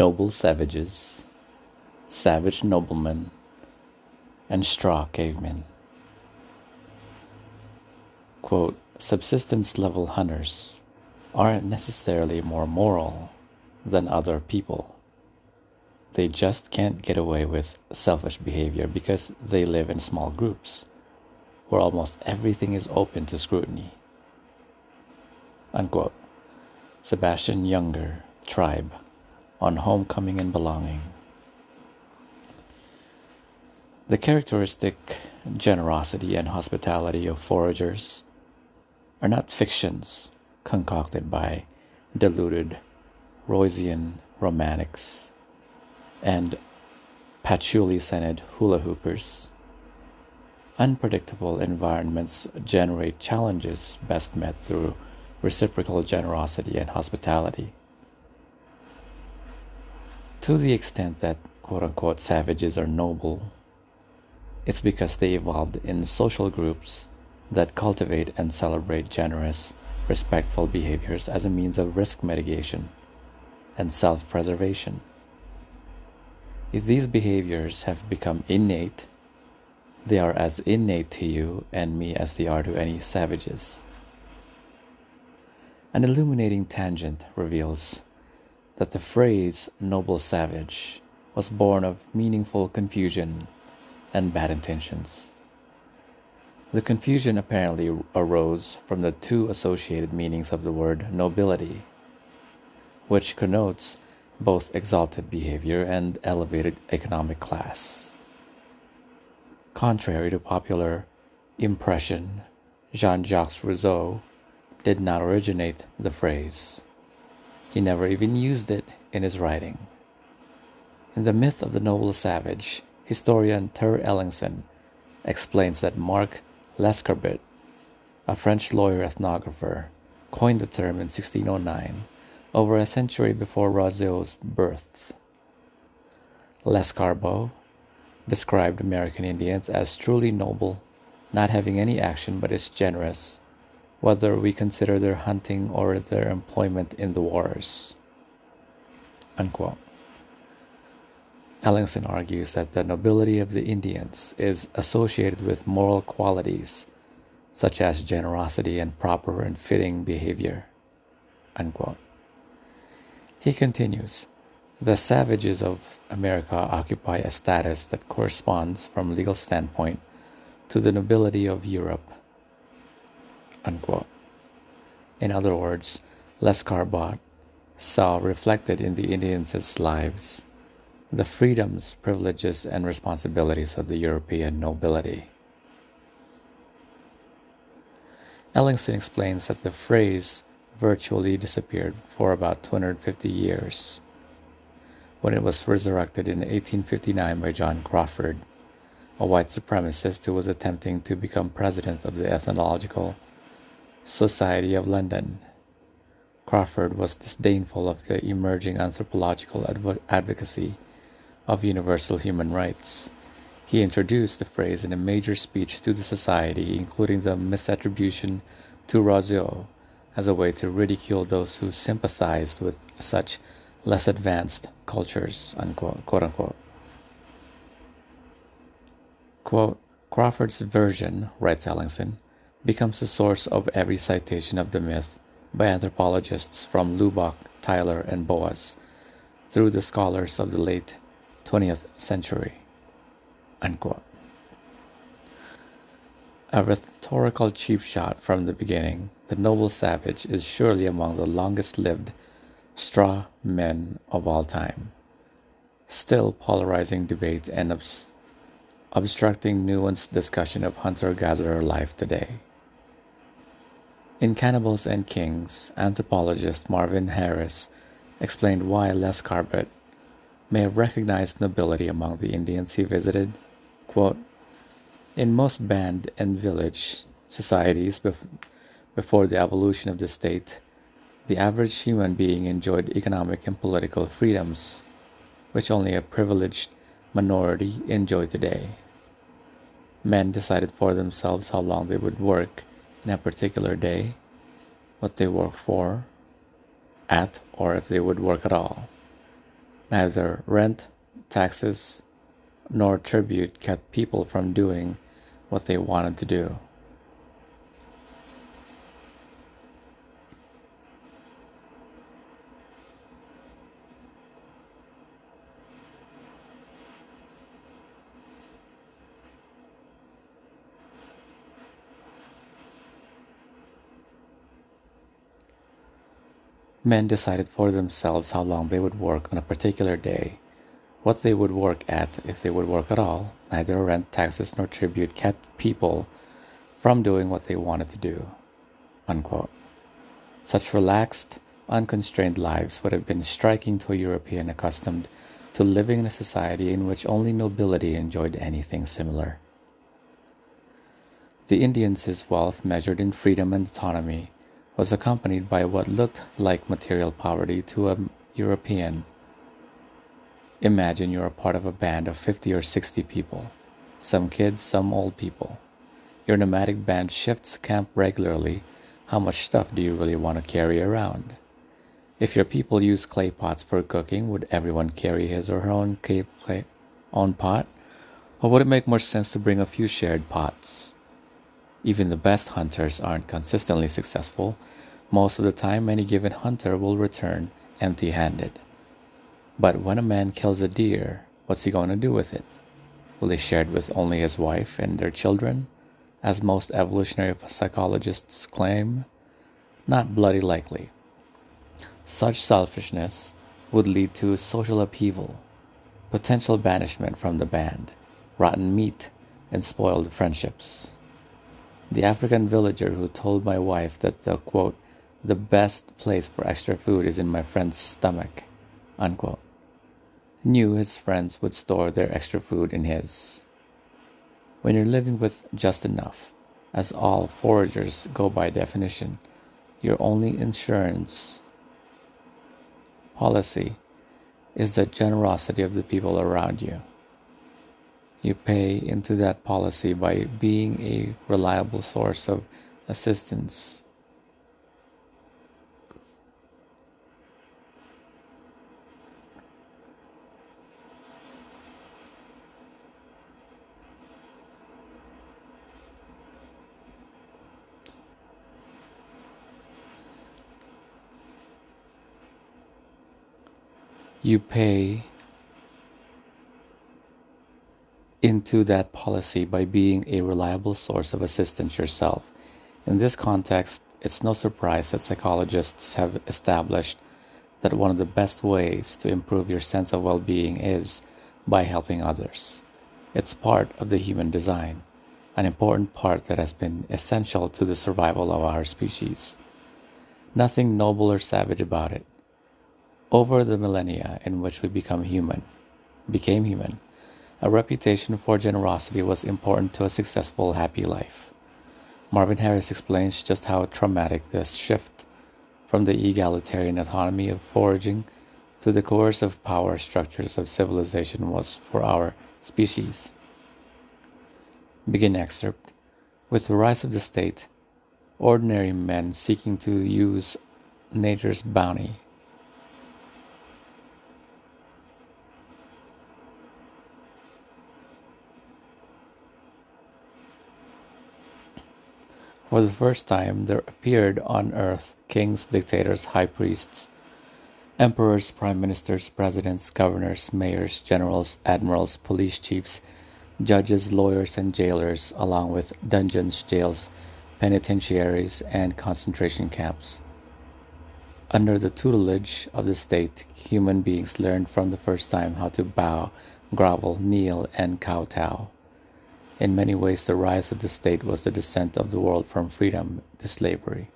noble savages, savage noblemen, and straw cavemen. Quote, subsistence level hunters aren't necessarily more moral than other people. They just can't get away with selfish behavior because they live in small groups where almost everything is open to scrutiny. Unquote. Sebastian Junger, Tribe, on Homecoming and Belonging. The characteristic generosity and hospitality of foragers are not fictions concocted by deluded Rousseauian romantics and patchouli scented hula hoopers. Unpredictable environments generate challenges best met through reciprocal generosity and hospitality. To the extent that quote unquote savages are noble, it's because they evolved in social groups that cultivate and celebrate generous, respectful behaviors as a means of risk mitigation and self preservation. If these behaviors have become innate, they are as innate to you and me as they are to any savages. An illuminating tangent reveals that the phrase noble savage was born of meaningful confusion and bad intentions. The confusion apparently arose from the two associated meanings of the word nobility, which connotes both exalted behavior and elevated economic class. Contrary to popular impression, Jean Jacques Rousseau did not originate the phrase. He never even used it in his writing. In the myth of the noble savage, historian Ter Ellingson explains that Marc Lescarbot, a French lawyer ethnographer, coined the term in 1609, over a century before Rousseau's birth. Lescarbot described American Indians as truly noble, not having any action but is generous, whether we consider their hunting or their employment in the wars. Unquote. Ellingson argues that the nobility of the Indians is associated with moral qualities such as generosity and proper and fitting behavior. Unquote. He continues The savages of America occupy a status that corresponds, from legal standpoint, to the nobility of Europe. Unquote. In other words, Lescarbot saw reflected in the Indians' lives the freedoms, privileges, and responsibilities of the European nobility. Ellingson explains that the phrase virtually disappeared for about 250 years when it was resurrected in 1859 by John Crawfurd, a white supremacist who was attempting to become president of the Ethnological Society of London. Crawfurd was disdainful of the emerging anthropological adv- advocacy of universal human rights. He introduced the phrase in a major speech to the society, including the misattribution to Rousseau as a way to ridicule those who sympathized with such less advanced cultures, unquote, quote unquote. Quote, Crawfurd's version, writes Ellingson, becomes the source of every citation of the myth by anthropologists from Lubbock, Tylor, and Boas through the scholars of the late 20th century. Unquote. A rhetorical cheap shot from the beginning, the noble savage is surely among the longest lived straw men of all time, still polarizing debate and obs- obstructing nuanced discussion of hunter gatherer life today. In Cannibals and Kings, anthropologist Marvin Harris explained why Les Lescarbot may have recognized nobility among the Indians he visited. Quote, in most band and village societies bef- before the evolution of the state, the average human being enjoyed economic and political freedoms, which only a privileged minority enjoy today. Men decided for themselves how long they would work a particular day, what they work for, at, or if they would work at all. Neither rent, taxes, nor tribute kept people from doing what they wanted to do. Men decided for themselves how long they would work on a particular day, what they would work at if they would work at all. Neither rent, taxes, nor tribute kept people from doing what they wanted to do. Unquote. Such relaxed, unconstrained lives would have been striking to a European accustomed to living in a society in which only nobility enjoyed anything similar. The Indians' wealth, measured in freedom and autonomy, was accompanied by what looked like material poverty to a European. Imagine you're a part of a band of 50 or 60 people, some kids, some old people. Your nomadic band shifts camp regularly. How much stuff do you really want to carry around? If your people use clay pots for cooking, would everyone carry his or her own clay, clay, own pot? Or would it make more sense to bring a few shared pots? Even the best hunters aren't consistently successful. Most of the time, any given hunter will return empty handed. But when a man kills a deer, what's he going to do with it? Will he share it with only his wife and their children, as most evolutionary psychologists claim? Not bloody likely. Such selfishness would lead to social upheaval, potential banishment from the band, rotten meat, and spoiled friendships. The African villager who told my wife that the quote, the best place for extra food is in my friend's stomach, unquote, knew his friends would store their extra food in his. When you're living with just enough, as all foragers go by definition, your only insurance policy is the generosity of the people around you. You pay into that policy by being a reliable source of assistance. You pay into that policy by being a reliable source of assistance yourself. In this context, it's no surprise that psychologists have established that one of the best ways to improve your sense of well being is by helping others. It's part of the human design, an important part that has been essential to the survival of our species. Nothing noble or savage about it. Over the millennia in which we become human, became human, a reputation for generosity was important to a successful, happy life. Marvin Harris explains just how traumatic this shift from the egalitarian autonomy of foraging to the coercive power structures of civilization was for our species. Begin excerpt. With the rise of the state, ordinary men seeking to use nature's bounty For the first time, there appeared on earth kings, dictators, high priests, emperors, prime ministers, presidents, governors, mayors, generals, admirals, police chiefs, judges, lawyers, and jailers, along with dungeons, jails, penitentiaries, and concentration camps. Under the tutelage of the state, human beings learned from the first time how to bow, grovel, kneel, and kowtow. In many ways, the rise of the state was the descent of the world from freedom to slavery.